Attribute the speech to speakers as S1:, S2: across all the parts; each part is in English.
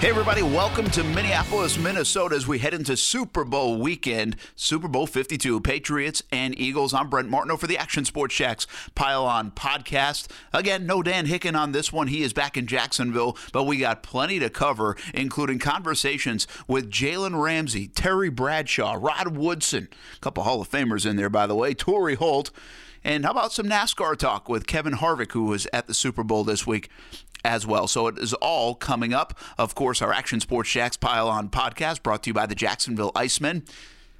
S1: Hey, everybody, welcome to Minneapolis, Minnesota as we head into Super Bowl weekend. Super Bowl 52, Patriots and Eagles. I'm Brent Martineau for the Action Sports Jax Pile On podcast. Again, no Dan Hicken on this one. He is back in Jacksonville, but we got plenty to cover, including conversations with Jalen Ramsey, Terry Bradshaw, Rod Woodson, a couple Hall of Famers in there, by the way, Torry Holt. And how about some NASCAR talk with Kevin Harvick, who was at the Super Bowl this week? As well. So it is all coming up. Of course, our Action Sports Jax Pile On podcast brought to you by the Jacksonville Icemen.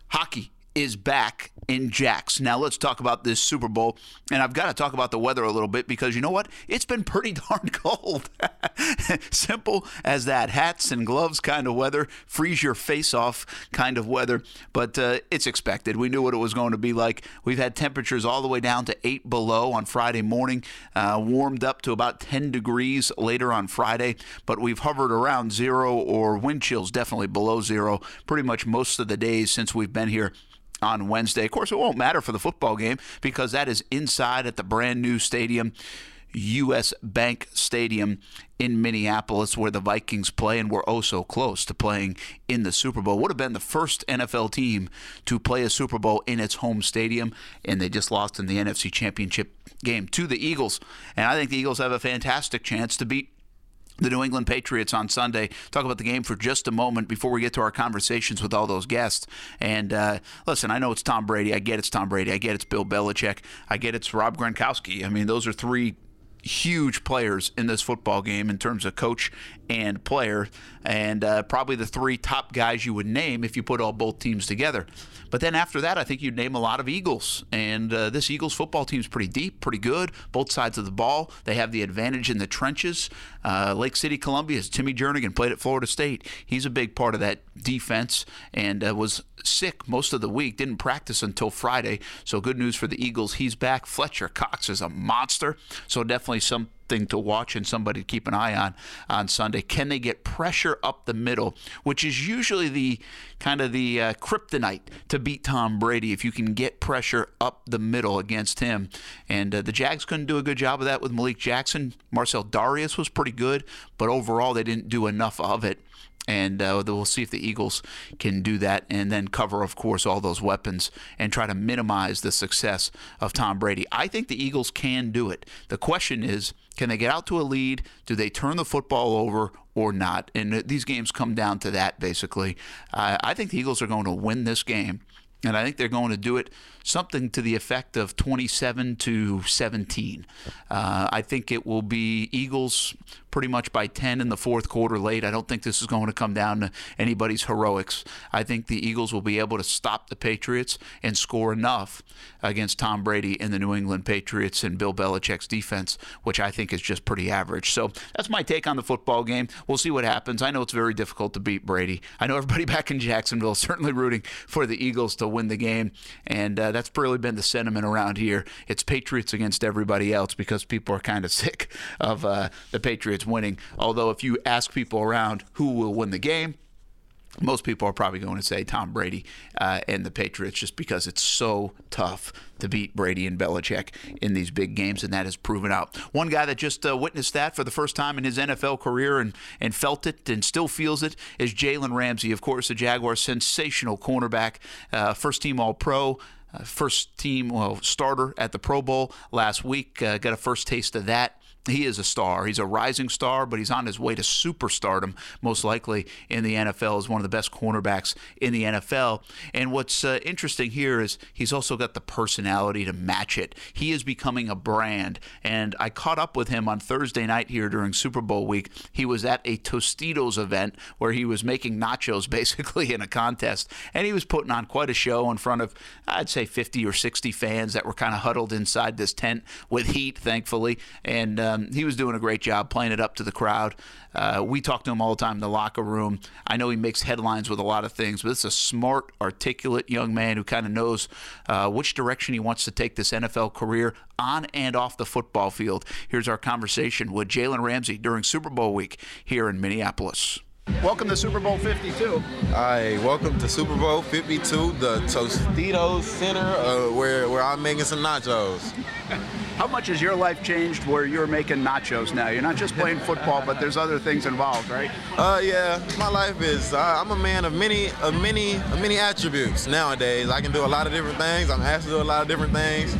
S1: Hockey is back in Jacks. Now let's talk about this Super Bowl, and I've got to talk about the weather a little bit because you know what? It's been pretty darn cold. Simple as that. Hats and gloves kind of weather, freeze your face off kind of weather, but uh, it's expected. We knew what it was going to be like. We've had temperatures all the way down to eight below on Friday morning, uh, warmed up to about 10 degrees later on Friday, but we've hovered around zero or wind chills definitely below zero pretty much most of the days since we've been here on Wednesday. Of course, it won't matter for the football game because that is inside at the brand new stadium. U.S. Bank Stadium in Minneapolis, where the Vikings play, and we're oh so close to playing in the Super Bowl. Would have been the first NFL team to play a Super Bowl in its home stadium, and they just lost in the NFC Championship game to the Eagles. And I think the Eagles have a fantastic chance to beat the New England Patriots on Sunday. Talk about the game for just a moment before we get to our conversations with all those guests. And uh, listen, I know it's Tom Brady. I get it's Tom Brady. I get it's Bill Belichick. I get it's Rob Gronkowski. I mean, those are three huge players in this football game in terms of coach and player, and uh, probably the three top guys you would name if you put all both teams together. But then after that, I think you'd name a lot of Eagles. And uh, this Eagles football team is pretty deep, pretty good, both sides of the ball. They have the advantage in the trenches. Uh, Lake City, Columbia's Timmy Jernigan played at Florida State. He's a big part of that defense and uh, was sick most of the week, didn't practice until Friday. So good news for the Eagles. He's back. Fletcher Cox is a monster. So definitely some thing to watch and somebody to keep an eye on on Sunday. Can they get pressure up the middle, which is usually the kind of the uh, kryptonite to beat Tom Brady if you can get pressure up the middle against him. And uh, the Jags couldn't do a good job of that with Malik Jackson. Marcel Dareus was pretty good, but overall they didn't do enough of it and uh, we'll see if the Eagles can do that and then cover, of course, all those weapons and try to minimize the success of Tom Brady. I think the Eagles can do it. The question is, can they get out to a lead? Do they turn the football over or not? And these games come down to that, basically. Uh, I think the Eagles are going to win this game. And I think they're going to do it something to the effect of 27 to 17. Uh, I think it will be Eagles pretty much by 10 in the fourth quarter late. I don't think this is going to come down to anybody's heroics. I think the Eagles will be able to stop the Patriots and score enough against Tom Brady and the New England Patriots and Bill Belichick's defense, which I think is just pretty average. So that's my take on the football game. We'll see what happens. I know it's very difficult to beat Brady. I know everybody back in Jacksonville is certainly rooting for the Eagles to win the game, and uh, that's really been the sentiment around here. It's Patriots against everybody else because people are kind of sick of uh, the Patriots winning. Although, if you ask people around who will win the game, most people are probably going to say Tom Brady uh, and the Patriots just because it's so tough to beat Brady and Belichick in these big games, and that has proven out. One guy that just uh, witnessed that for the first time in his NFL career and, and felt it and still feels it is Jalen Ramsey. Of course, the Jaguars' sensational cornerback, uh, first team All Pro. Uh, first team well, starter at the Pro Bowl last week. Uh, got a first taste of that he is a star. He's a rising star, but he's on his way to superstardom, most likely in the NFL, as one of the best cornerbacks in the NFL. And what's uh, interesting here is he's also got the personality to match it. He is becoming a brand. And I caught up with him on Thursday night here during Super Bowl week. He was at a Tostitos event where he was making nachos basically in a contest. And he was putting on quite a show in front of, I'd say, 50 or 60 fans that were kind of huddled inside this tent with heat, thankfully. And um, he was doing a great job playing it up to the crowd. Uh, we talk to him all the time in the locker room. I know he makes headlines with a lot of things, but it's a smart, articulate young man who kind of knows uh, which direction he wants to take this NFL career on and off the football field. Here's our conversation with Jalen Ramsey during Super Bowl week here in Minneapolis. Welcome to Super Bowl 52.
S2: Hi, welcome to Super Bowl 52, the Tostitos Center, uh, where where I'm making some nachos.
S1: How much has your life changed where you're making nachos now? You're not just playing football, but there's other things involved, right?
S2: Uh, yeah, my life is. Uh, I'm a man of many, of many, of many attributes nowadays. I can do a lot of different things. I'm asked to do a lot of different things.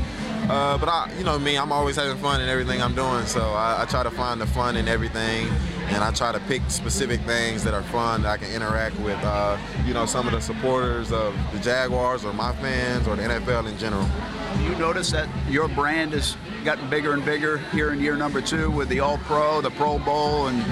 S2: Uh, but I, you know me, I'm always having fun in everything I'm doing. So I, I, try to find the fun in everything, and I try to pick specific things that are fun that I can interact with. Uh, you know, some of the supporters of the Jaguars or my fans or the NFL in general.
S1: You notice that your brand has gotten bigger and bigger here in year number two with the All Pro, the Pro Bowl, and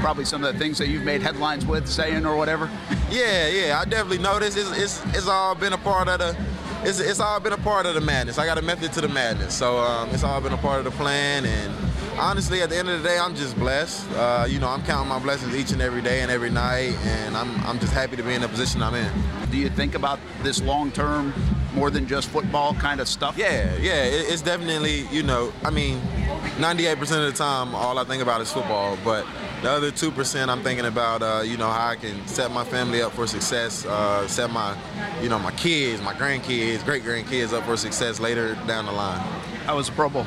S1: probably some of the things that you've made headlines with, saying or whatever.
S2: Yeah, yeah, I definitely noticed. It's, it's, it's all been a part of the it's, it's all been a part of the madness. I got a method to the madness. So um, it's all been a part of the plan. And honestly, at the end of the day, I'm just blessed. Uh, you know, I'm counting my blessings each and every day and every night. And I'm, I'm just happy to be in the position I'm in.
S1: Do you think about this long term more than just football kind of stuff?
S2: Yeah, yeah. It, it's definitely, you know, I mean, 98% of the time, all I think about is football. But the other two percent, I'm thinking about, uh, you know, how I can set my family up for success, uh, set my, you know, my kids, my grandkids, great grandkids up for success later down the line.
S1: How was the Pro Bowl?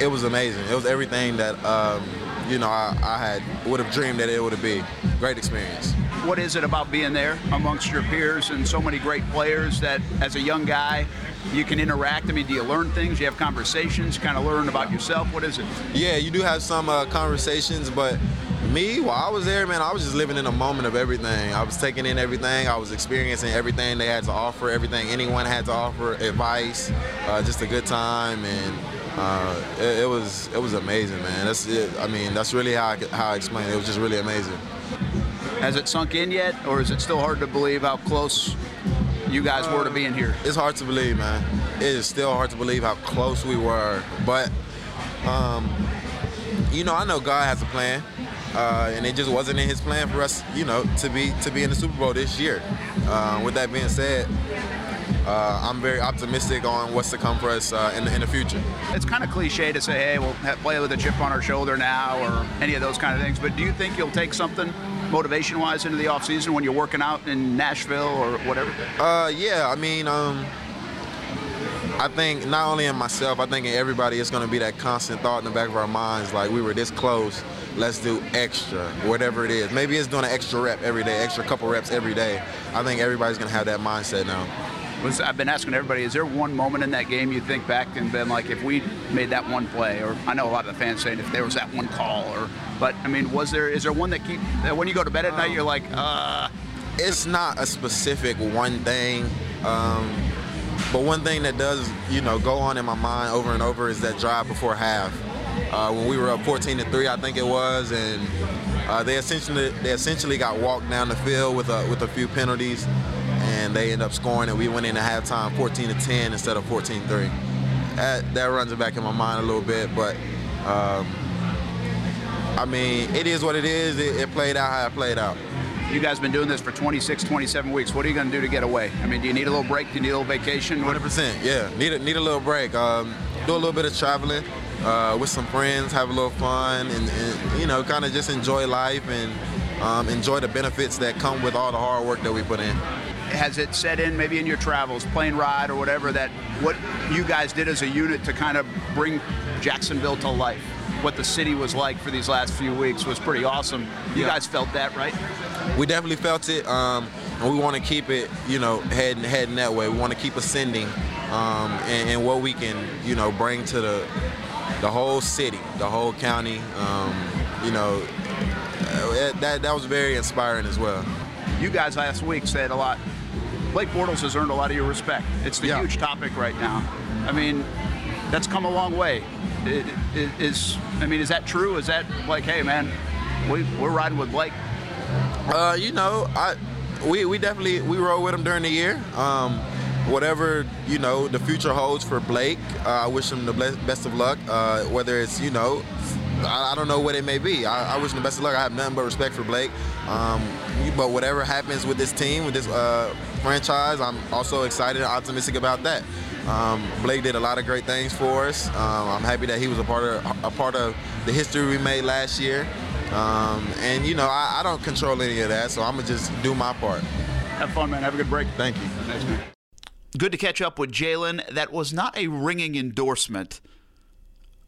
S2: It was amazing. It was everything that, um, you know, I, I had would have dreamed that it would have been. Great experience.
S1: What is it about being there amongst your peers and so many great players that, as a young guy, you can interact? I mean, do you learn things? You have conversations, kind of learn about yourself? What is it?
S2: Yeah, you do have some uh, conversations, but me, while I was there, man, I was just living in a moment of everything. I was taking in everything. I was experiencing everything they had to offer, everything anyone had to offer, advice, uh, just a good time, and uh, it, it, was it was amazing, man. That's it. I mean, that's really how I, how I explain it. It was just really amazing.
S1: Has it sunk in yet, or is it still hard to believe how close you guys were to being here?
S2: It's hard to believe, man. It is still hard to believe how close we were, but. Um, you know, I know God has a plan uh, and it just wasn't in his plan for us, you know, to be to be in the Super Bowl this year. Uh, with that being said, uh, I'm very optimistic on what's to come for us uh, in, the, in the future.
S1: It's kind of cliche to say, hey, we'll play with a chip on our shoulder now, or any of those kind of things. But do you think you'll take something motivation-wise into the offseason when you're working out in Nashville or whatever?
S2: Uh, yeah, I mean. Um, I think not only in myself, I think in everybody, it's going to be that constant thought in the back of our minds, like we were this close let's do extra, whatever it is. Maybe it's doing an extra rep every day, extra couple reps every day. I think everybody's going to have that mindset now.
S1: Was, I've been asking everybody, is there one moment in that game you think back and been like, if we made that one play, or I know a lot of the fans saying if there was that one call, or, but I mean, was there, is there one that keep, that when you go to bed at night, you're like, uh.
S2: It's not a specific one thing. Um, but one thing that does, you know, go on in my mind over and over is that drive before half uh, when we were up 14 to three, I think it was, and uh, they essentially they essentially got walked down the field with a with a few penalties, and they end up scoring, and we went in into halftime 14 to 10 instead of 14-3. That, that runs it back in my mind a little bit, but. Um, I mean, it is what it is. It, it played out how it played out
S1: you guys been doing this for 26, 27 weeks. What are you going to do to get away? I mean, do you need a little break? Do you need a little vacation?
S2: 100%. Yeah, need a, need a little break. Um, do a little bit of traveling uh, with some friends, have a little fun, and, and you know, kind of just enjoy life and um, enjoy the benefits that come with all the hard work that we put in.
S1: Has it set in maybe in your travels, plane ride or whatever, that what you guys did as a unit to kind of bring Jacksonville to life? What the city was like for these last few weeks was pretty awesome. You yeah. guys felt that, right?
S2: We definitely felt it, um, and we want to keep it, you know, heading heading that way. We want to keep ascending, um, and, and what we can, you know, bring to the the whole city, the whole county. Um, you know, uh, that that was very inspiring as well.
S1: You guys last week said a lot. Blake Bortles has earned a lot of your respect. It's the yeah. huge topic right now. I mean, that's come a long way. It, it, is I mean, is that true? Is that like, hey, man, we, we're riding with Blake?
S2: Uh, you know, I we, we definitely we rode with him during the year. Um, whatever you know the future holds for Blake, uh, I wish him the best of luck. Uh, whether it's you know, I, I, don't know what it may be. I, I, wish him the best of luck. I have nothing but respect for Blake. Um, but whatever happens with this team, with this uh, franchise, I'm also excited and optimistic about that. Um, Blake did a lot of great things for us. Um, I'm happy that he was a part of a part of the history we made last year. Um, and you know, I, I don't control any of that, so I'm gonna just do my part.
S1: Have fun, man. Have a good break.
S2: Thank you.
S1: Good to catch up with Jalen. That was not a ringing endorsement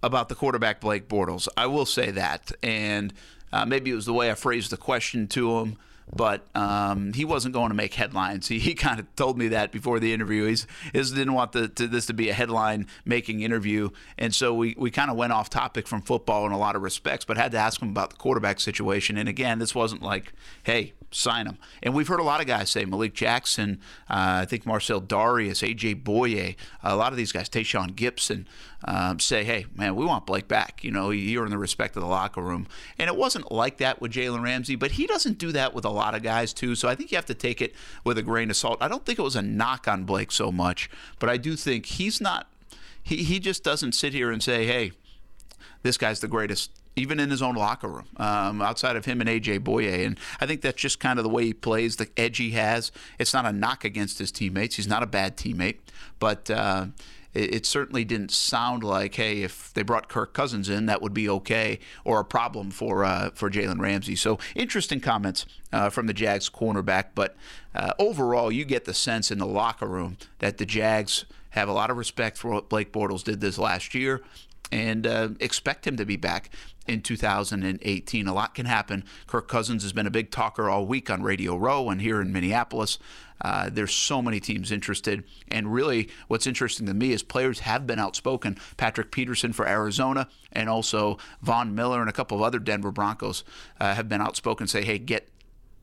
S1: about the quarterback Blake Bortles. I will say that, and uh, maybe it was the way I phrased the question to him but um, he wasn't going to make headlines. He, he kind of told me that before the interview. He's, he didn't want the, to, this to be a headline making interview. And so we, we kind of went off topic from football in a lot of respects, but had to ask him about the quarterback situation. And again, this wasn't like, hey, sign him. And we've heard a lot of guys say Malik Jackson, uh, I think Marcel Dareus, AJ Bouye, a lot of these guys, Tashaun Gipson, um, say, hey, man, we want Blake back. You know, you're in the respect of the locker room. And it wasn't like that with Jalen Ramsey, but he doesn't do that with a lot of guys, too. So I think you have to take it with a grain of salt. I don't think it was a knock on Blake so much, but I do think he's not, he, he just doesn't sit here and say, hey, this guy's the greatest even in his own locker room, um, outside of him and AJ Bouye. And I think that's just kind of the way he plays, the edge he has. It's not a knock against his teammates. He's not a bad teammate, but. Uh, it, it, certainly didn't sound like, hey, if they brought Kirk Cousins in, that would be okay or a problem for uh, for Jalen Ramsey. So interesting comments uh, from the Jags cornerback, but uh, overall, you get the sense in the locker room that the Jags have a lot of respect for what Blake Bortles did this last year and uh, expect him to be back in 2018. A lot can happen. Kirk Cousins has been a big talker all week on Radio Row and here in Minneapolis. Uh, there's so many teams interested. And really, what's interesting to me is players have been outspoken. Patrick Peterson for Arizona and also Von Miller and a couple of other Denver Broncos uh, have been outspoken, say, hey, get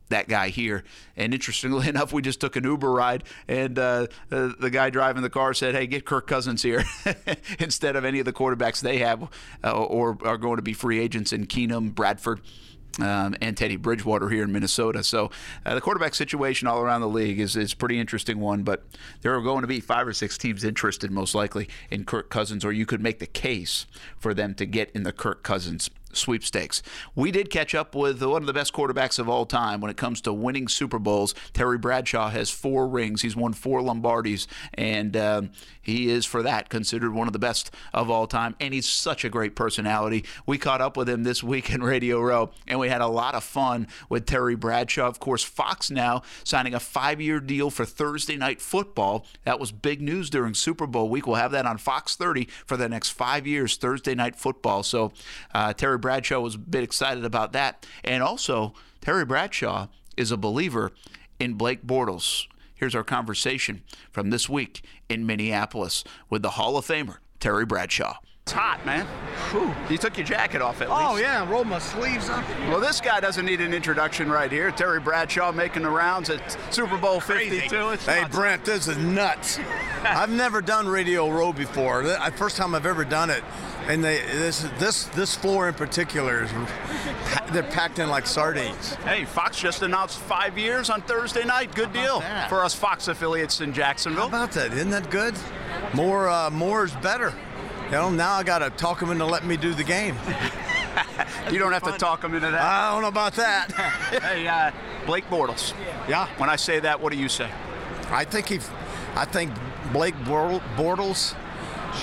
S1: that guy here. And interestingly enough, we just took an Uber ride, and uh, uh, the guy driving the car said, "Hey, get Kirk Cousins here instead of any of the quarterbacks they have uh, or are going to be free agents in Keenum, Bradford." Um, and Teddy Bridgewater here in Minnesota. So uh, the quarterback situation all around the league is is pretty interesting one. But there are going to be five or six teams interested, most likely, in Kirk Cousins, or you could make the case for them to get in the Kirk Cousins sweepstakes. We did catch up with one of the best quarterbacks of all time when it comes to winning Super Bowls. Terry Bradshaw has four rings. He's won four Lombardis, and um, he is, for that, considered one of the best of all time. And he's such a great personality. We caught up with him this week in Radio Row, and we had a lot of fun with Terry Bradshaw. Of course, Fox now signing a five year deal for Thursday night football. That was big news during Super Bowl week. We'll have that on Fox 30 for the next five years, Thursday night football. So, uh, Terry Bradshaw was a bit excited about that. And also, Terry Bradshaw is a believer in Blake Bortles. Here's our conversation from this week in Minneapolis with the Hall of Famer, Terry Bradshaw. It's hot, man. Whew. You took your jacket off at
S3: oh,
S1: least.
S3: Oh, yeah, rolled my sleeves up.
S1: Well, this guy doesn't need an introduction right here. Terry Bradshaw making the rounds at Super Bowl 52. It's
S3: hey,
S1: nuts.
S3: Brent, this is nuts. I've never done Radio Row before. The first time I've ever done it and they this this this floor in particular is they're packed in like sardines.
S1: Hey, Fox just announced five years on Thursday night. Good deal
S3: that?
S1: for us Fox affiliates in Jacksonville.
S3: How about that? Isn't that good? More uh, more is better. You know, now I got to talk them into letting me do the game.
S1: you don't have to talk them into that.
S3: I don't know about that.
S1: hey, uh, Blake Bortles.
S3: Yeah.
S1: When I say that, what do you say?
S3: I think he, I think Blake Bortles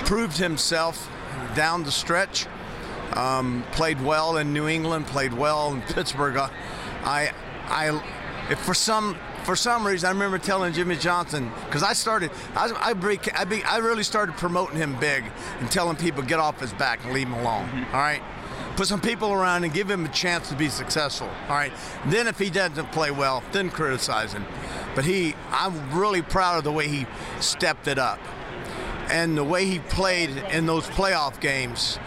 S3: proved himself down the stretch. Um, played well in New England, played well in Pittsburgh. I, I, if for some for some reason, I remember telling Jimmy Johnson because I started, I, I, I, be, I, really started promoting him big and telling people get off his back and leave him alone. Mm-hmm. All right, put some people around and give him a chance to be successful. All right, then if he doesn't play well, then criticize him. But he, I'm really proud of the way he stepped it up and the way he played in those playoff games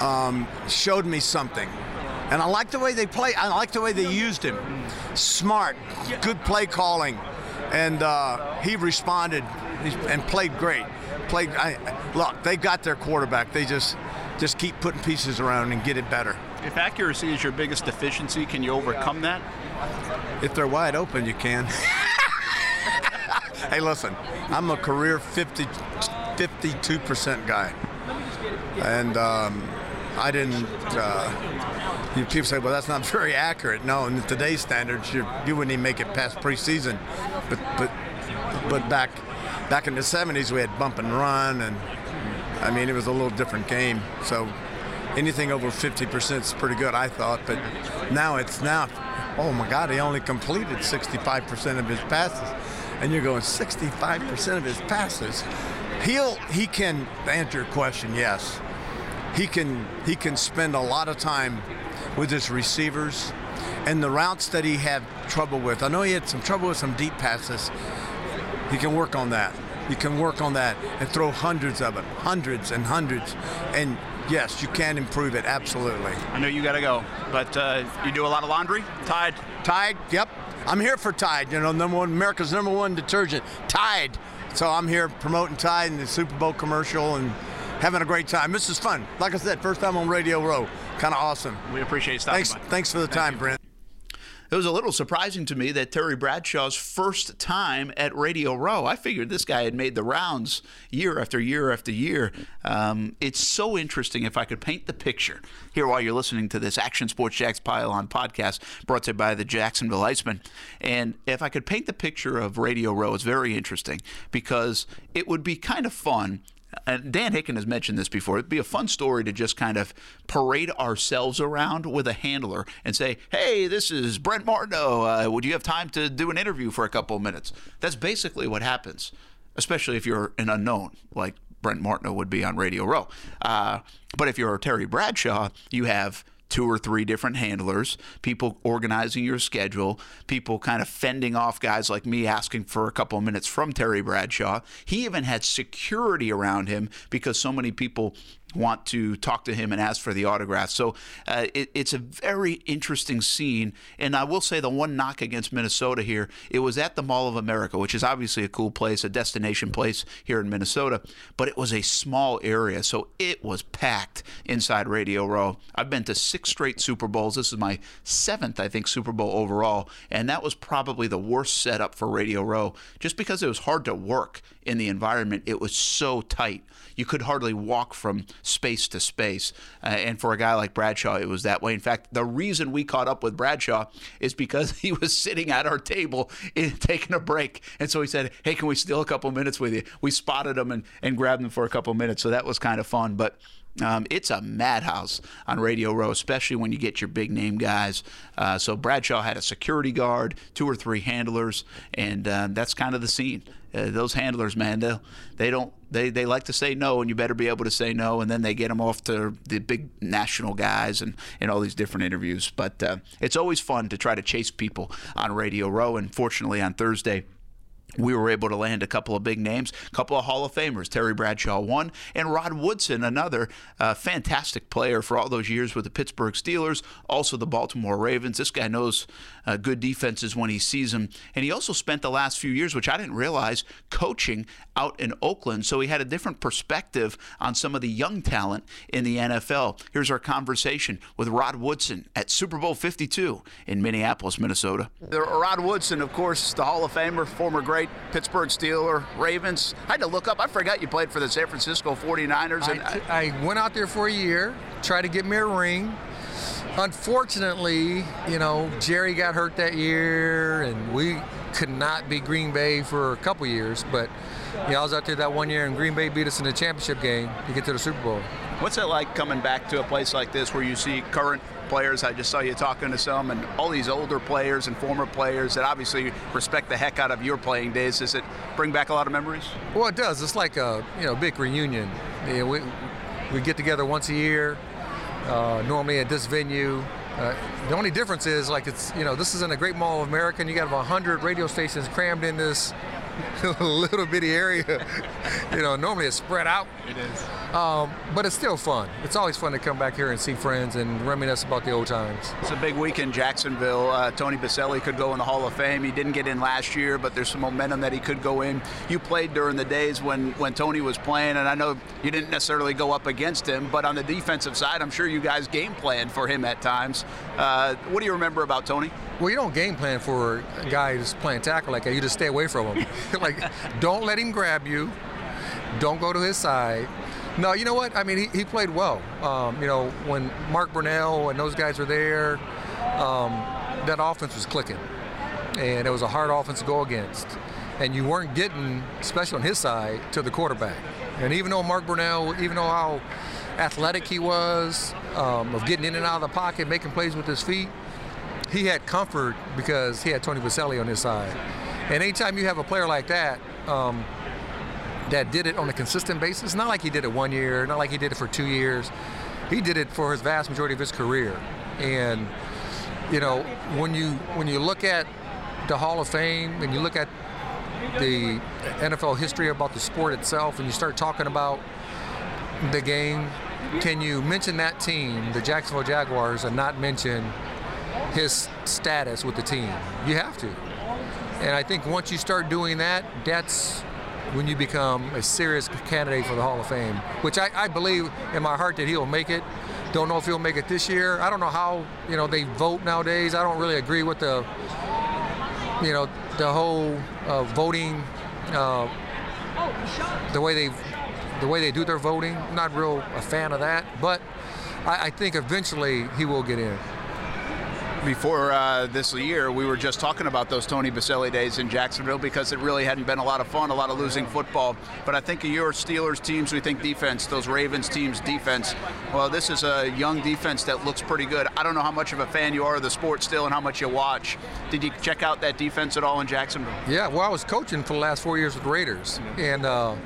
S3: um, showed me something. And I like the way they play. I like the way they used him. Smart, good play calling, and uh, he responded and played great. Played. I, look, they got their quarterback. They just just keep putting pieces around and get it better.
S1: If accuracy is your biggest deficiency, can you overcome that?
S3: If they're wide open, you can. hey, listen, I'm a career 50, 52% guy. And um, I didn't. Uh, you, people say, well, that's not very accurate. No, in today's standards, you, you wouldn't even make it past preseason. But but but back back in the 70s, we had bump and run, and I mean, it was a little different game. So anything over 50% is pretty good, I thought. But now it's now, oh my God, he only completed 65% of his passes. And you're going 65% of his passes. He'll he can answer your question, yes. He can he can spend a lot of time with his receivers and the routes that he had trouble with. I know he had some trouble with some deep passes. He can work on that. You can work on that and throw hundreds of them, hundreds and hundreds. And yes, you can improve it, absolutely.
S1: I know you got to go, but uh, you do a lot of laundry? Tide?
S3: Tide, yep. I'm here for Tide, you know, number one, America's number one detergent, Tide. So I'm here promoting Tide in the Super Bowl commercial and having a great time. This is fun. Like I said, first time on Radio Row. Kind of awesome.
S1: We appreciate you stopping
S3: Thanks,
S1: by.
S3: thanks for the time, Brent.
S1: It was a little surprising to me that Terry Bradshaw's first time at Radio Row. I figured this guy had made the rounds year after year after year. Um, it's so interesting if I could paint the picture here while you're listening to this Action Sports Jax Pylon podcast brought to you by the Jacksonville Icemen. And if I could paint the picture of Radio Row, it's very interesting because it would be kind of fun and Dan Hicken has mentioned this before. It'd be a fun story to just kind of parade ourselves around with a handler and say, "Hey, this is Brent Martineau. Uh, would you have time to do an interview for a couple of minutes?" That's basically what happens, especially if you're an unknown like Brent Martineau would be on Radio Row. Uh, but if you're Terry Bradshaw, you have two or three different handlers, people organizing your schedule, people kind of fending off guys like me asking for a couple of minutes from Terry Bradshaw. He even had security around him because so many people want to talk to him and ask for the autograph. So uh, it, it's a very interesting scene. And I will say the one knock against Minnesota here, it was at the Mall of America, which is obviously a cool place, a destination place here in Minnesota, but it was a small area. So it was packed inside Radio Row. I've been to six straight Super Bowls. This is my seventh, I think, Super Bowl overall. And that was probably the worst setup for Radio Row just because it was hard to work in the environment. It was so tight. You could hardly walk from space to space. Uh, and for a guy like Bradshaw, it was that way. In fact, the reason we caught up with Bradshaw is because he was sitting at our table in, taking a break. And so he said, Hey, can we steal a couple minutes with you? We spotted him and, and grabbed him for a couple minutes. So that was kind of fun. But um, it's a madhouse on Radio Row, especially when you get your big name guys. Uh, so Bradshaw had a security guard, two or three handlers, and uh, that's kind of the scene. Uh, those handlers, man, they they don't they they like to say no, and you better be able to say no, and then they get them off to the big national guys and and all these different interviews. But uh, it's always fun to try to chase people on Radio Row, and fortunately on Thursday we were able to land a couple of big names, a couple of Hall of Famers. Terry Bradshaw, one, and Rod Woodson, another uh, fantastic player for all those years with the Pittsburgh Steelers, also the Baltimore Ravens. This guy knows uh, good defenses when he sees them. And he also spent the last few years, which I didn't realize, coaching out in Oakland. So he had a different perspective on some of the young talent in the NFL. Here's our conversation with Rod Woodson at Super Bowl 52 in Minneapolis, Minnesota. Rod Woodson, of course, the Hall of Famer, former great Pittsburgh Steeler, Ravens. I had to look up. I forgot you played for the San Francisco 49ers. And
S4: I, I went out there for a year, tried to get me a ring. Unfortunately, you know, Jerry got hurt that year, and we could not be Green Bay for a couple years. But yeah, I was out there that one year, and Green Bay beat us in the championship game to get to the Super Bowl.
S1: What's it like coming back to a place like this where you see current players? I just saw you talking to some, and all these older players and former players that obviously respect the heck out of your playing days. Does it bring back a lot of memories?
S4: Well, it does. It's like a you know big reunion. You know, we we get together once a year, uh, normally at this venue. Uh, the only difference is like it's you know this is in a great mall of America, and you got about 100 radio stations crammed in this little bitty area. you know, normally it's spread out.
S1: It is.
S4: Um, but it's still fun. It's always fun to come back here and see friends and reminisce about the old times.
S1: It's a big week in Jacksonville. Uh, Tony Boselli could go in the Hall of Fame. He didn't get in last year, but there's some momentum that he could go in. You played during the days when, when Tony was playing, and I know you didn't necessarily go up against him, but on the defensive side, I'm sure you guys game planned for him at times. Uh, what do you remember about Tony?
S4: Well, you don't game plan for a guy who's playing tackle like that. You just stay away from him. like, don't let him grab you. Don't go to his side. No, you know what? I mean, he, he played well. Um, you know, when Mark Brunell and those guys were there, um, that offense was clicking. And it was a hard offense to go against. And you weren't getting, especially on his side, to the quarterback. And even though Mark Brunell, even though how athletic he was, um, of getting in and out of the pocket, making plays with his feet, he had comfort because he had Tony Boselli on his side. And anytime you have a player like that, um, that did it on a consistent basis, not like he did it one year, not like he did it for two years, he did it for his vast majority of his career. And you know, when you when you look at the Hall of Fame and you look at the NFL history about the sport itself, and you start talking about the game, can you mention that team, the Jacksonville Jaguars, and not mention his status with the team? You have to. And I think once you start doing that, that's when you become a serious candidate for the Hall of Fame, which I, I believe in my heart that he'll make it. Don't know if he'll make it this year. I don't know how you know they vote nowadays. I don't really agree with the you know the whole uh, voting, uh, the way they the way they do their voting. not real a fan of that, but I, I think eventually he will get in
S1: before uh, this year, we were just talking about those Tony Boselli days in Jacksonville because it really hadn't been a lot of fun, a lot of losing football. But I think of your Steelers teams, we think defense, those Ravens teams defense. Well, this is a young defense that looks pretty good. I don't know how much of a fan you are of the sport still and how much you watch. Did you check out that defense at all in Jacksonville?
S4: Yeah, well, I was coaching for the last four years with Raiders, and. Uh,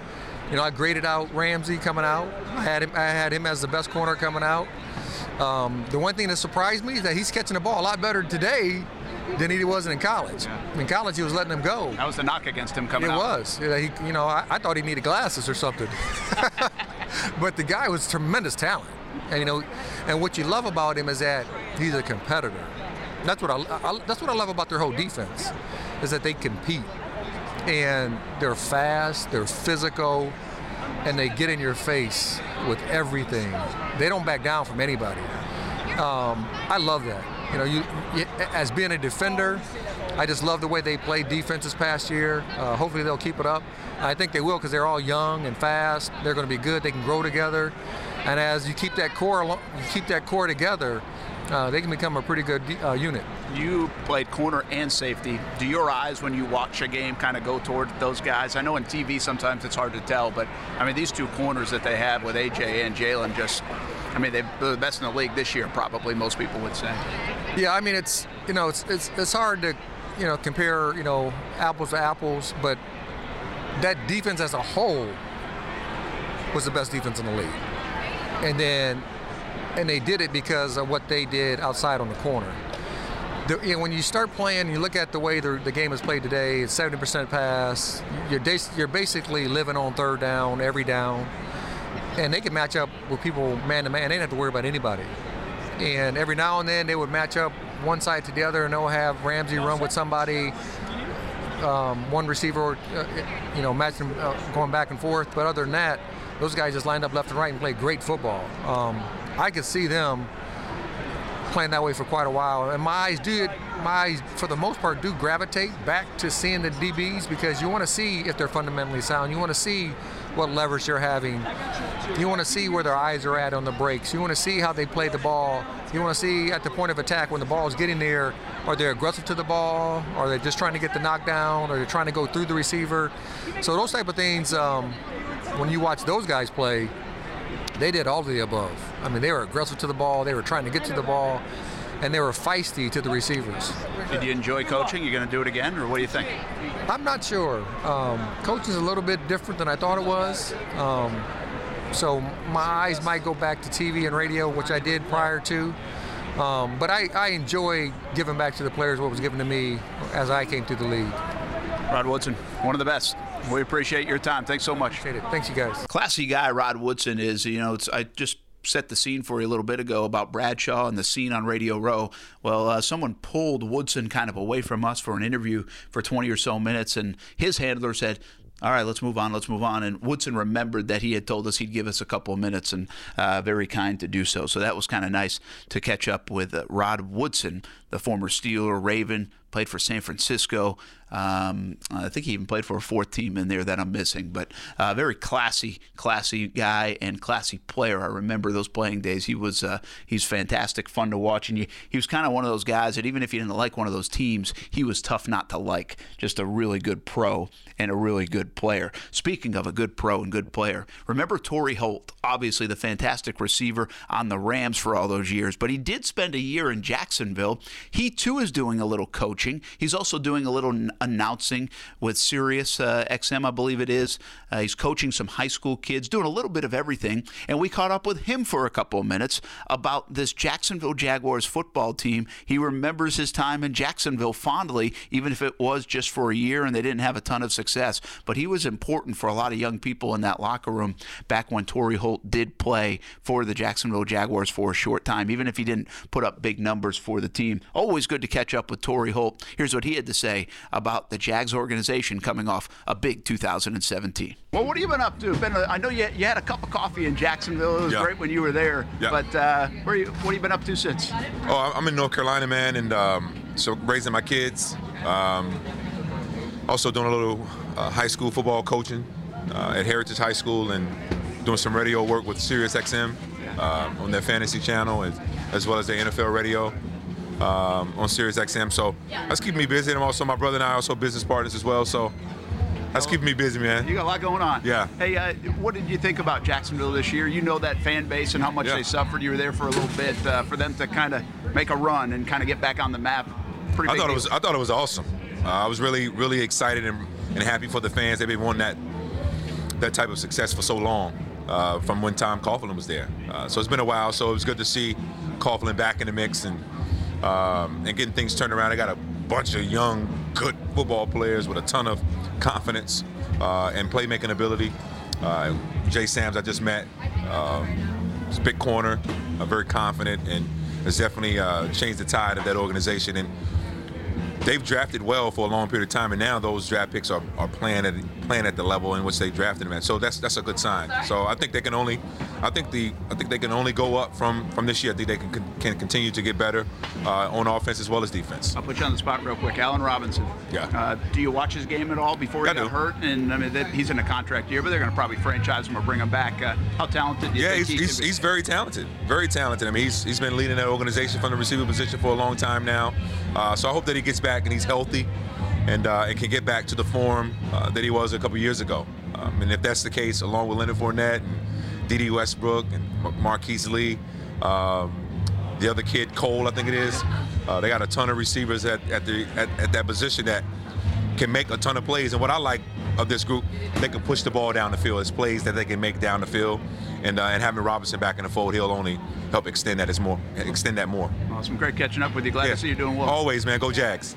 S4: you know, I graded out Ramsey coming out. I had him. I had him as the best corner coming out. Um, the one thing that surprised me is that he's catching the ball a lot better today than he was in college. Yeah. In college, he was letting him go.
S1: That was the knock against him coming
S4: it
S1: out.
S4: It was. He, you know, I, I, thought he needed glasses or something. but the guy was tremendous talent. And you know, and what you love about him is that he's a competitor. That's what I, I that's what I love about their whole defense, is that they compete, and they're fast, they're physical, and they get in your face with everything. They don't back down from anybody. Um, I love that. You know, you, you, as being a defender, I just love the way they played defense this past year. Uh, hopefully they'll keep it up. I think they will because they're all young and fast. They're going to be good. They can grow together. And as you keep that core, you keep that core together, uh, they can become a pretty good uh, unit.
S1: You played corner and safety. Do your eyes, when you watch a game, kind of go toward those guys? I know in TV sometimes it's hard to tell, but I mean these two corners that they have with AJ and Jalen just. I mean, they're the best in the league this year, probably most people would say.
S4: Yeah, I mean, it's you know, it's it's, it's hard to you know compare you know apples to apples, but that defense as a whole was the best defense in the league. And then and they did it because of what they did outside on the corner. The, you know, when you start playing, you look at the way the, the game is played today. It's 70% pass. You're, you're basically living on third down every down, and they can match up with people man to man. They didn't have to worry about anybody. And every now and then they would match up one side to the other, and they'll have Ramsey run with somebody, um, one receiver, uh, you know, matching, uh, going back and forth. But other than that, those guys just lined up left and right and played great football. Um, I could see them playing that way for quite a while. And my eyes do, my eyes for the most part do gravitate back to seeing the DBs because you want to see if they're fundamentally sound. You want to see what leverage they're having. You want to see where their eyes are at on the breaks. You want to see how they play the ball. You want to see at the point of attack when the ball is getting there, are they aggressive to the ball? Are they just trying to get the knockdown? Are they trying to go through the receiver? So those type of things, um, when you watch those guys play, they did all of the above. I mean, they were aggressive to the ball, they were trying to get to the ball, and they were feisty to the receivers.
S1: Did you enjoy coaching? You're going to do it again, or what do you think?
S4: I'm not sure. Um, coaching is a little bit different than I thought it was. Um, so my eyes might go back to TV and radio, which I did prior to. Um, but I, I enjoy giving back to the players what was given to me as I came through the league.
S1: Rod Woodson, one of the best. We appreciate your time. Thanks so much.
S4: Appreciate it. Thanks, you guys.
S1: Classy guy, Rod Woodson is. You know, it's I just set the scene for you a little bit ago about Bradshaw and the scene on Radio Row. Well, uh, someone pulled Woodson kind of away from us for an interview for 20 or so minutes, and his handler said, all right, let's move on. Let's move on. And Woodson remembered that he had told us he'd give us a couple of minutes, and uh, very kind to do so. So that was kind of nice to catch up with uh, Rod Woodson, the former Steeler, Raven, played for San Francisco. Um, I think he even played for a fourth team in there that I'm missing, but uh, very classy, classy guy and classy player. I remember those playing days. He was uh, he's fantastic, fun to watch, and you, he was kind of one of those guys that even if you didn't like one of those teams, he was tough not to like. Just a really good pro and a really good player. Speaking of a good pro and good player, remember Torry Holt, obviously the fantastic receiver on the Rams for all those years, but he did spend a year in Jacksonville. He too is doing a little coaching. He's also doing a little announcing with Sirius uh, XM, I believe it is. Uh, he's coaching some high school kids, doing a little bit of everything. And we caught up with him for a couple of minutes about this Jacksonville Jaguars football team. He remembers his time in Jacksonville fondly, even if it was just for a year and they didn't have a ton of success. But he was important for a lot of young people in that locker room back when Torry Holt did play for the Jacksonville Jaguars for a short time, even if he didn't put up big numbers for the team. Always good to catch up with Torry Holt. Here's what he had to say about the Jags organization coming off a big 2017. Well, what have you been up to? Been a, I know you, you had a cup of coffee in Jacksonville. It was
S5: Yeah.
S1: great when you were there.
S5: Yeah.
S1: But uh, where you, what have you been up to since?
S5: Oh, I'm in North Carolina, man, and um, so raising my kids. Um, also doing a little uh, high school football coaching uh, at Heritage High School and doing some radio work with Sirius XM uh, on their fantasy channel as, as well as their NFL radio um, on Sirius XM. So that's keeping me busy. And also my brother and I are also business partners as well. So that's keeping me busy, man.
S1: You got a lot going on.
S5: Yeah.
S1: Hey, uh, what did you think about Jacksonville this year? You know that fan base and how much
S5: Yeah.
S1: they suffered. You were there for a little bit. Uh, for them to kind of make a run and kind of get back on the map. Pretty
S5: I thought
S1: deal.
S5: it was I thought it was awesome. Uh, I was really really excited and, and happy for the fans. They've been wanting that that type of success for so long uh, from when Tom Coughlin was there. Uh, so it's been a while. So it was good to see Coughlin back in the mix and um, and getting things turned around. I got a bunch of young, good football players with a ton of confidence uh, and playmaking ability. Uh, Jay Sams I just met. Um, a big corner, uh, very confident, and has definitely uh, changed the tide of that organization. And they've drafted well for a long period of time, and now those draft picks are, are playing at playing at the level in which they drafted them at. So that's that's a good sign. So I think they can only, I think the I think they can only go up from from this year. I think they can can continue to get better uh, on offense as well as defense.
S1: I'll put you on the spot real quick. Allen Robinson.
S5: Yeah.
S1: Uh, do you watch his game at all before he
S5: I
S1: got
S5: do.
S1: hurt? And I mean, that, he's in a contract year, but they're going to probably franchise him or bring him back. Uh, how talented do you
S5: Yeah,
S1: think
S5: he's,
S1: he
S5: he's,
S1: can be?
S5: he's very talented. Very talented. I mean, he's, he's been leading that organization from the receiver position for a long time now. Uh, so I hope that he gets back and he's healthy and, uh, and can get back to the form uh, that he was a couple years ago. Um, and if that's the case, along with Leonard Fournette and Dede Westbrook and Mar- Marquise Lee, um, the other kid, Cole, I think it is, uh, they got a ton of receivers at, at, the, at, at that position that can make a ton of plays. And what I like of this group, they can push the ball down the field. It's plays that they can make down the field. And, uh, and having Robinson back in the fold, he'll only help extend that as more, extend that more.
S1: Awesome. Great catching up with you. Glad to see you doing well.
S5: Always, man. Go Jags.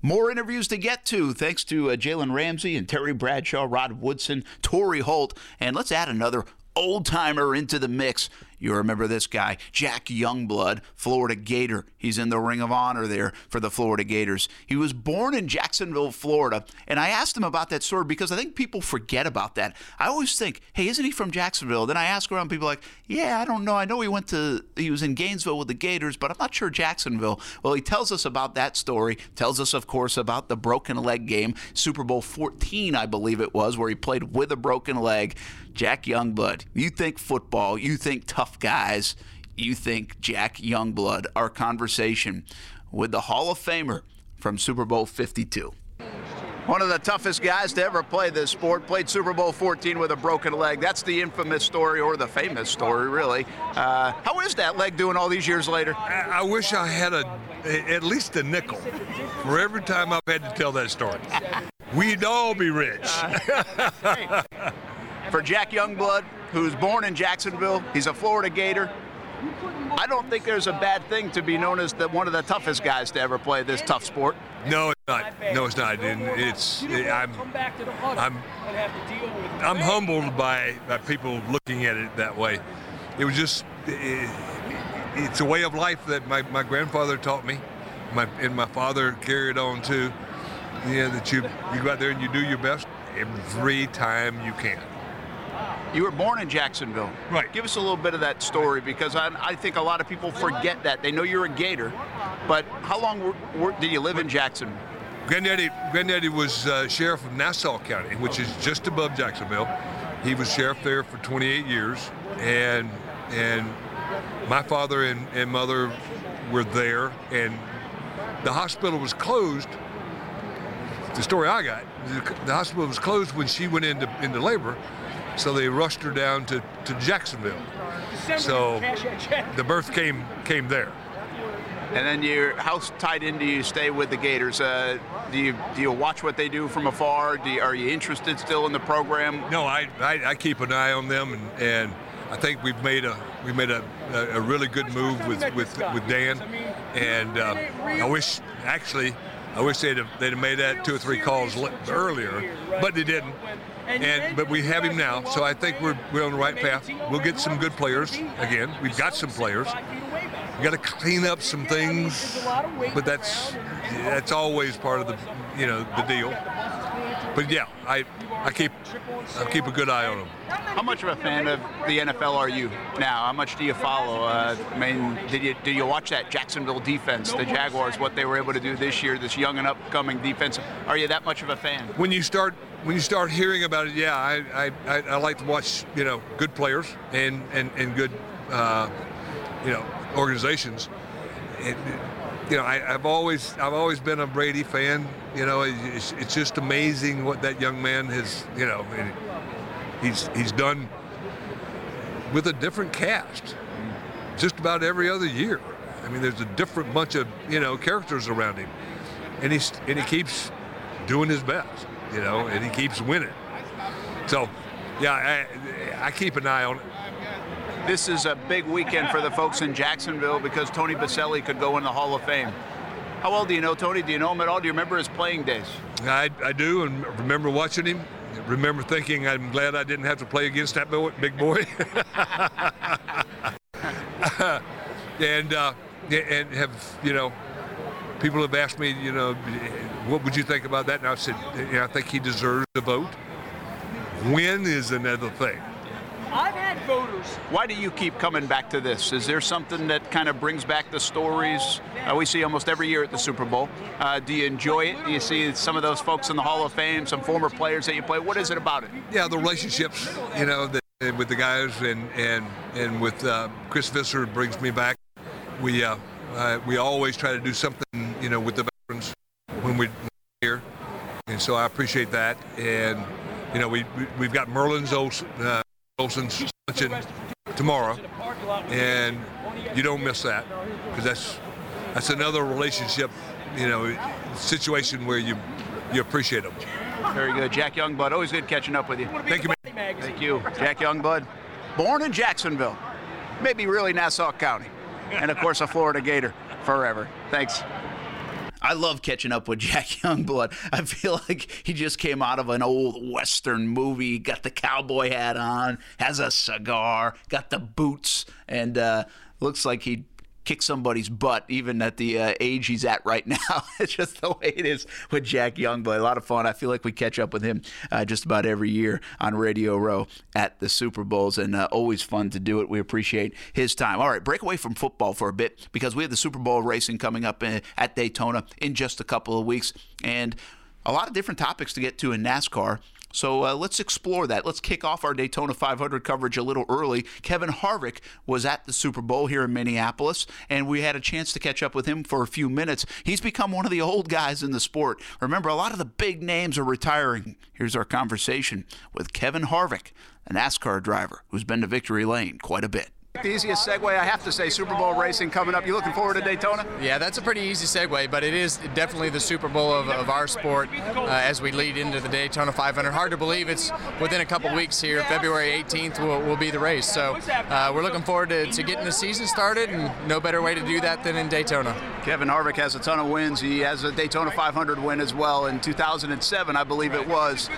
S1: More interviews to get to, thanks to uh, Jalen Ramsey and Terry Bradshaw, Rod Woodson, Torry Holt, and let's add another old timer into the mix. You remember this guy, Jack Youngblood, Florida Gator. He's in the Ring of Honor there for the Florida Gators. He was born in Jacksonville, Florida, and I asked him about that story because I think people forget about that. I always think, hey, isn't he from Jacksonville? Then I ask around, people like, yeah, I don't know. I know he went to, he was in Gainesville with the Gators, but I'm not sure Jacksonville. Well, he tells us about that story. Tells us, of course, about the broken leg game, Super Bowl 14, I believe it was, where he played with a broken leg. Jack Youngblood. You think football, you think tough guys, you think Jack Youngblood. Our conversation with the Hall of Famer from Super Bowl 52. One of the toughest guys to ever play this sport. Played Super Bowl 14 with a broken leg. That's the infamous story, or the famous story, really. Uh, how is that leg doing all these years later?
S6: I I wish I had a at least a nickel for every time I've had to tell that story. We'd all be rich.
S1: For Jack Youngblood, who's born in Jacksonville, he's a Florida Gator. I don't think there's a bad thing to be known as the, one of the toughest guys to ever play this tough sport.
S6: No, it's not. No, it's not. And it's I'm I'm I'm humbled by, by people looking at it that way. It was just it, it's a way of life that my, my grandfather taught me, my and my father carried on too. Yeah, that you you go out there and you do your best every time you can.
S1: You were born in Jacksonville.
S6: Right.
S1: Give us a little bit of that story because I, I think a lot of people forget that. They know you're a Gator, But how long were, were, did you live in Jackson?
S6: Granddaddy, Granddaddy was uh, sheriff of Nassau County, which is just above Jacksonville. He was sheriff there for 28 years, and and my father and, and mother were there, and the hospital was closed. The story I got, the, the hospital was closed when she went into into labor, so they rushed her down to, to Jacksonville. So the birth came came there.
S1: And then you, how tied in do you stay with the Gators? Uh, do you do you watch what they do from afar? Do you, are you interested still in the program?
S6: No, I, I, I keep an eye on them, and, and I think we've made a we made a, a, a really good move with with, with Dan, and uh, I wish actually I wish they'd have, they'd have made that two or three calls earlier, but they didn't. And but we have him now, so I think we're we're on the right path. We'll get some good players again. We've got some players. We got to clean up some things, but that's that's always part of the you know the deal. But yeah, I I keep I keep a good eye on them.
S1: How much of a fan of the NFL are you now? How much do you follow? Uh, I mean, did you did you watch that Jacksonville defense, the Jaguars, what they were able to do this year, this young and upcoming defense? Are you that much of a fan?
S6: When you start when you start hearing about it, yeah, I I, I like to watch you know good players and and and good uh, you know organizations. You know, I, have always I've always been a Brady fan. You know, it's, it's, just amazing what that young man has. You know, he's he's done with a different cast, just about every other year. I mean, there's a different bunch of you know characters around him, and he's and he keeps doing his best. You know, and he keeps winning. So, yeah, I, I keep an eye on it
S1: this is a big weekend for the folks in Jacksonville because Tony Boselli could go in the Hall of Fame. How well do you know Tony? Do you know him at all? Do you remember his playing days?
S6: I, I do, and remember watching him. Remember thinking, I'm glad I didn't have to play against that big boy. and uh, and have you know, people have asked me, you know, what would you think about that? And I said, you know, I think he deserves the vote. Win is another thing.
S1: I've had voters. Why do you keep coming back to this? Is there something that kind of brings back the stories uh, we see almost every year at the Super Bowl? Uh, do you enjoy it? Do you see some of those folks in the Hall of Fame, some former players that you play? What is it about it?
S6: Yeah, the relationships, you know, the, with the guys and and and with uh, Chris Visser brings me back. We uh, uh, we always try to do something, you know, with the veterans when we're here, and so I appreciate that. And you know, we, we have got Merlin's old. Uh, Olsen's luncheon tomorrow, and you don't miss that because that's that's another relationship, you know, situation where you you appreciate them.
S1: Very good, Jack Youngblood. Always good catching up with you.
S6: Thank you, man.
S1: Thank you, Jack Youngblood. Born in Jacksonville, maybe really Nassau County, and of course a Florida Gator forever. Thanks. I love catching up with Jack Youngblood. I feel like he just came out of an old Western movie, got the cowboy hat on, has a cigar, got the boots, and uh, looks like he kick somebody's butt, even at the uh, age he's at right now. it's just the way it is with Jack Youngblood. A lot of fun. I feel like we catch up with him uh, just about every year on Radio Row at the Super Bowls, and uh, always fun to do it. We appreciate his time. All right, break away from football for a bit because we have the Super Bowl racing coming up in, uh, at Daytona in just a couple of weeks, and a lot of different topics to get to in NASCAR. So uh, let's explore that. Let's kick off our Daytona 500 coverage a little early. Kevin Harvick was at the Super Bowl here in Minneapolis, and we had a chance to catch up with him for a few minutes. He's become one of the old guys in the sport. Remember, a lot of the big names are retiring. Here's our conversation with Kevin Harvick, a NASCAR driver who's been to victory lane quite a bit. The easiest segue, I have to say, Super Bowl racing coming up. You looking forward to Daytona?
S7: Yeah, that's a pretty easy segue, but it is definitely the Super Bowl of, of our sport uh, as we lead into the Daytona 500. Hard to believe it's within a couple weeks here. February 18th will, will be the race. So uh, we're looking forward to, to getting the season started, and no better way to do that than in Daytona.
S1: Kevin Harvick has a ton of wins. He has a Daytona 500 win as well in 2007, I believe it was.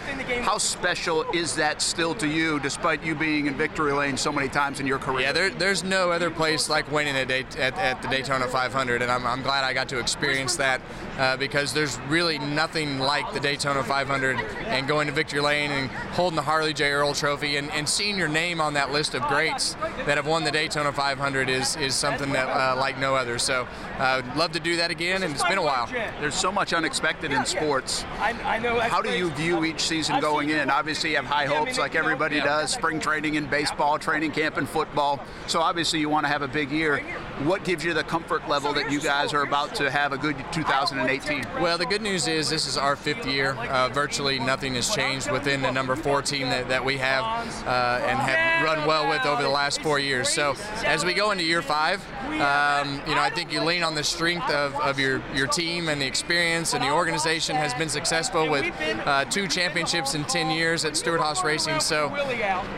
S1: How special is that still to you, despite you being in victory lane so many times in your career?
S7: Yeah, there, there, there's no other place like winning at, at, at, the Daytona 500, and I'm, I'm, glad I got to experience that uh, because there's really nothing like the Daytona 500 and going to Victory Lane and holding the Harley J. Earl Trophy and, and seeing your name on that list of greats that have won the Daytona 500 is, is something that uh, like no other. So I'd uh, love to do that again, and it's been a while.
S1: There's so much unexpected in sports. I, know. How do you view each season going in? Obviously, you have high hopes like everybody does, spring training in baseball, training camp in football. So obviously, you want to have a big year. What gives you the comfort level that you guys are about to have a good 2018?
S7: Well, the good news is this is our fifth year. Uh, virtually nothing has changed within the number four team that, that we have uh, and have run well with over the last four years. So as we go into year five, um, you know, I think you lean on the strength of, of your, your team and the experience, and the organization has been successful with uh, two championships in 10 years at Stewart-Haas Racing. So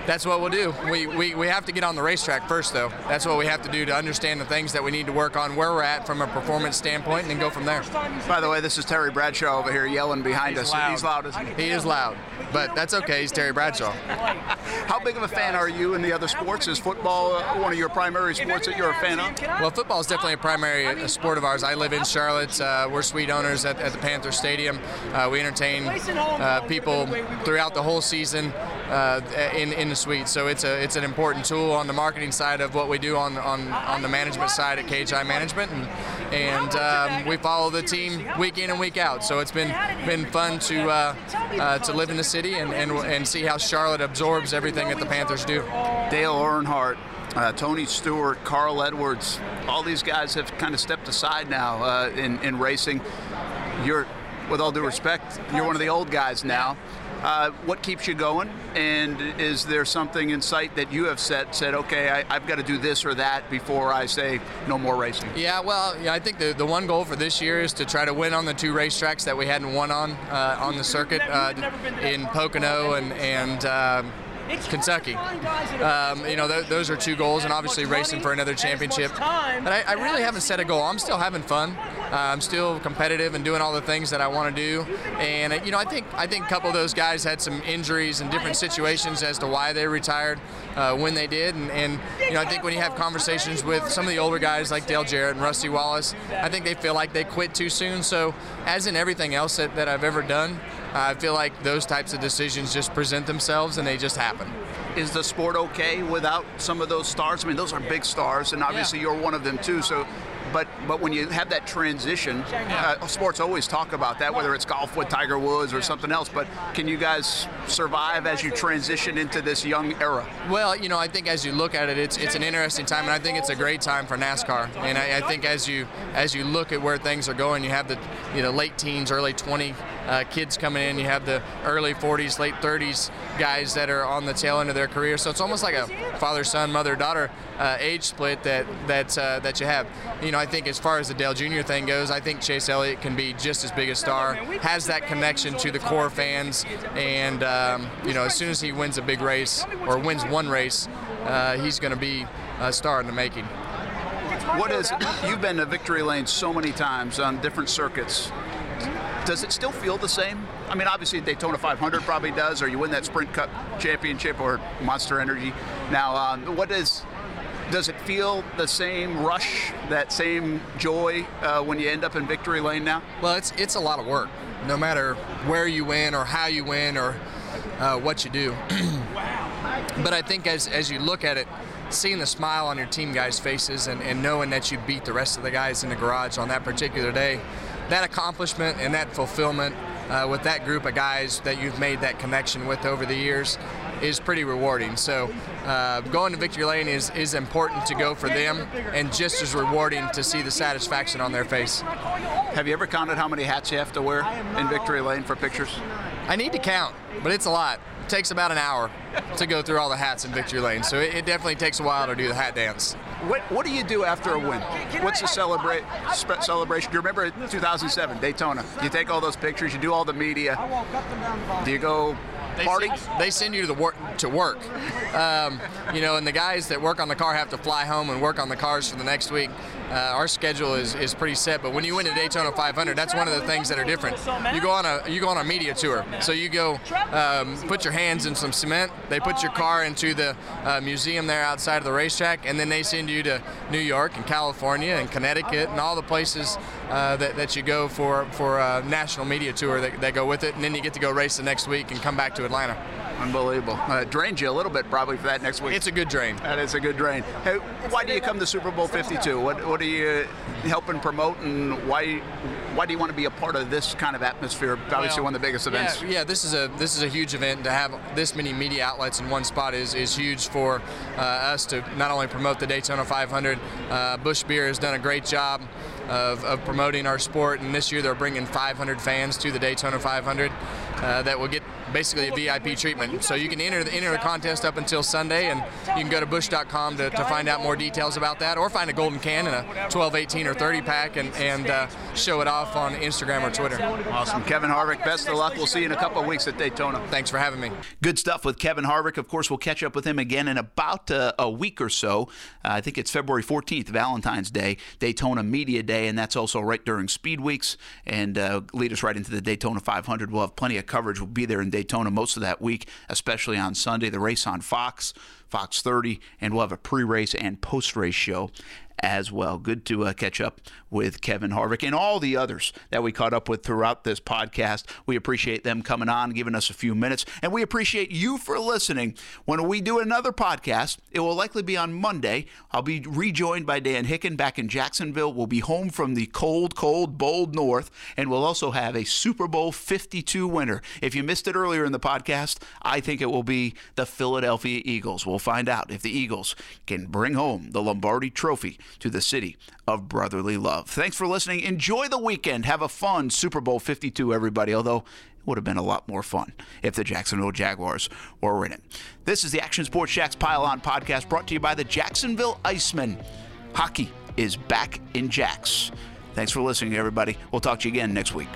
S7: that's what we'll do. We, we, we have to get on the racetrack first, though. That's what we have to do to understand the things that we need to work on, where we're at from a performance standpoint, and then go from there.
S1: By the way, this is Terry Bradshaw over here yelling behind
S7: He's
S1: us.
S7: Loud.
S1: He's loud, isn't he?
S7: He is loud, but that's okay. He's Terry Bradshaw.
S1: How big of a fan are you in the other sports? Is football uh, one of your primary sports that you're a fan of?
S7: Well, football is definitely a primary uh, sport of ours. I live in Charlotte. Uh, we're suite owners at, at the Panther Stadium. Uh, we entertain uh, people throughout the whole season uh, in in the suite. So it's a it's an important tool on the marketing side of what we do on on, on the management side at KHI Management, and and um, we follow the team week in and week out. So it's been been fun to to live in the city and, and and see how Charlotte absorbs everything that the Panthers do.
S1: Dale Earnhardt, uh, Tony Stewart, Carl Edwards, all these guys have kind of stepped aside now uh, in, in racing. You're, with all due respect, you're one of the old guys now. Uh, what keeps you going? And is there something in sight that you have set said, okay, I, have got to do this or that before I say no more racing?
S7: Yeah, well, yeah, I think the, the one goal for this year is to try to win on the two racetracks that we hadn't won on uh, on the circuit uh, in Pocono and and. Kentucky. Um, you know, th- those are two goals, and obviously racing for another championship. But I, I really haven't set a goal. I'm still having fun. Uh, I'm still competitive and doing all the things that I want to do. And uh, you know, I think I think a couple of those guys had some injuries and different situations as to why they retired uh, when they did. And, and, you know, I think when you have conversations with some of the older guys like Dale Jarrett and Rusty Wallace, I think they feel like they quit too soon. So, as in everything else that, that I've ever done, I feel like those types of decisions just present themselves and they just happen.
S1: Is the sport okay without some of those stars? I mean, those are big stars, and obviously yeah. you're one of them too. So but but when you have that transition, uh, sports always talk about that, whether it's golf with Tiger Woods or something else. But can you guys survive as you transition into this young era?
S7: Well, you know, I think as you look at it, it's it's an interesting time, and I think it's a great time for NASCAR. And I, I think as you as you look at where things are going, you have the you know late teens, early 20 uh, kids coming in. You have the early 40s, late 30s guys that are on the tail end of their career. So it's almost like a father-son, mother-daughter uh, age split that that uh, that you have. You know, I think as far as the Dale Jr. thing goes, I think Chase Elliott can be just as big a star. Has that connection to the core fans, and um, you know, as soon as he wins a big race or wins one race, uh, he's going to be a star in the making.
S1: What is you've been to victory lane so many times on different circuits? Does it still feel the same? I mean, obviously Daytona 500 probably does, or you win that Sprint Cup championship or Monster Energy. Now, um, what is does it feel the same rush, that same joy uh, when you end up in victory lane now?
S7: Well, it's it's a lot of work, no matter where you win or how you win or uh, what you do. but I think as as you look at it, seeing the smile on your team guys' faces and, and knowing that you beat the rest of the guys in the garage on that particular day, that accomplishment and that fulfillment uh, with that group of guys that you've made that connection with over the years is pretty rewarding. So uh, going to victory lane is, is important to go for them and just as rewarding to see the satisfaction on their face.
S1: Have you ever counted how many hats you have to wear in victory lane for pictures?
S7: I need to count, but it's a lot. It takes about an hour to go through all the hats in victory lane, so it, it definitely takes a while to do the hat dance.
S1: What, what do you do after a win? What's the celebrate spe- celebration? Do you remember 2007 Daytona? You take all those pictures, you do all the media. Do you go
S7: They
S1: party?
S7: Send, they send you to the work to work. Um, you know, and the guys that work on the car have to fly home and work on the cars for the next week. Uh, our schedule is, is pretty set, but when you win the Daytona 500, that's one of the things that are different. You go on a you go on a media tour, so you go um, put your hands in some cement. They put your car into the uh, museum there outside of the racetrack, and then they send you to New York and California and Connecticut and all the places uh, that, that you go for for a national media tour that, that go with it, and then you get to go race the next week and come back to Atlanta.
S1: Unbelievable. Uh, drains you a little bit probably for that next week.
S7: It's a good drain.
S1: That is a good drain. Hey, why do you come to Super Bowl 52? What what are you helping promote, and why why do you want to be a part of this kind of atmosphere? Obviously,
S7: Well,
S1: one of the biggest events.
S7: Yeah, yeah, this is a this is a huge event. To have this many media outlets in one spot is, is huge for uh, us to not only promote the Daytona 500. Uh, Busch Beer has done a great job of, of promoting our sport, and this year they're bringing 500 fans to the Daytona 500 uh, that will get basically a VIP treatment. So you can enter the, enter the contest up until Sunday, and you can go to Busch.com to, to find out more details about that, or find a golden can in a 12, 18, or 30 pack, and, and uh, show it off on Instagram or Twitter.
S1: Awesome. Kevin Harvick, best of luck. We'll see you in a couple of weeks at Daytona.
S7: Thanks for having me.
S1: Good stuff with Kevin Harvick. Of course, we'll catch up with him again in about uh, a week or so. Uh, I think it's February 14th, Valentine's Day, Daytona Media Day, and that's also right during Speed Weeks and uh, lead us right into the Daytona 500. We'll have plenty of coverage. We'll be there in Daytona most of that week, especially on Sunday. The race on Fox, Fox 30, and we'll have a pre race and post race show as well. Good to uh, catch up with Kevin Harvick and all the others that we caught up with throughout this podcast. We appreciate them coming on, giving us a few minutes, and we appreciate you for listening. When we do another podcast, it will likely be on Monday. I'll be rejoined by Dan Hicken back in Jacksonville. We'll be home from the cold, cold, bold north, and we'll also have a Super Bowl 52 winner. If you missed it earlier in the podcast, I think it will be the Philadelphia Eagles. We'll find out if the Eagles can bring home the Lombardi Trophy to the city of brotherly love. Thanks for listening. Enjoy the weekend. Have a fun Super Bowl 52, everybody, although it would have been a lot more fun if the Jacksonville Jaguars were in it. This is the Action Sports Jax Pile On podcast brought to you by the Jacksonville Icemen. Hockey is back in Jax. Thanks for listening, everybody. We'll talk to you again next week.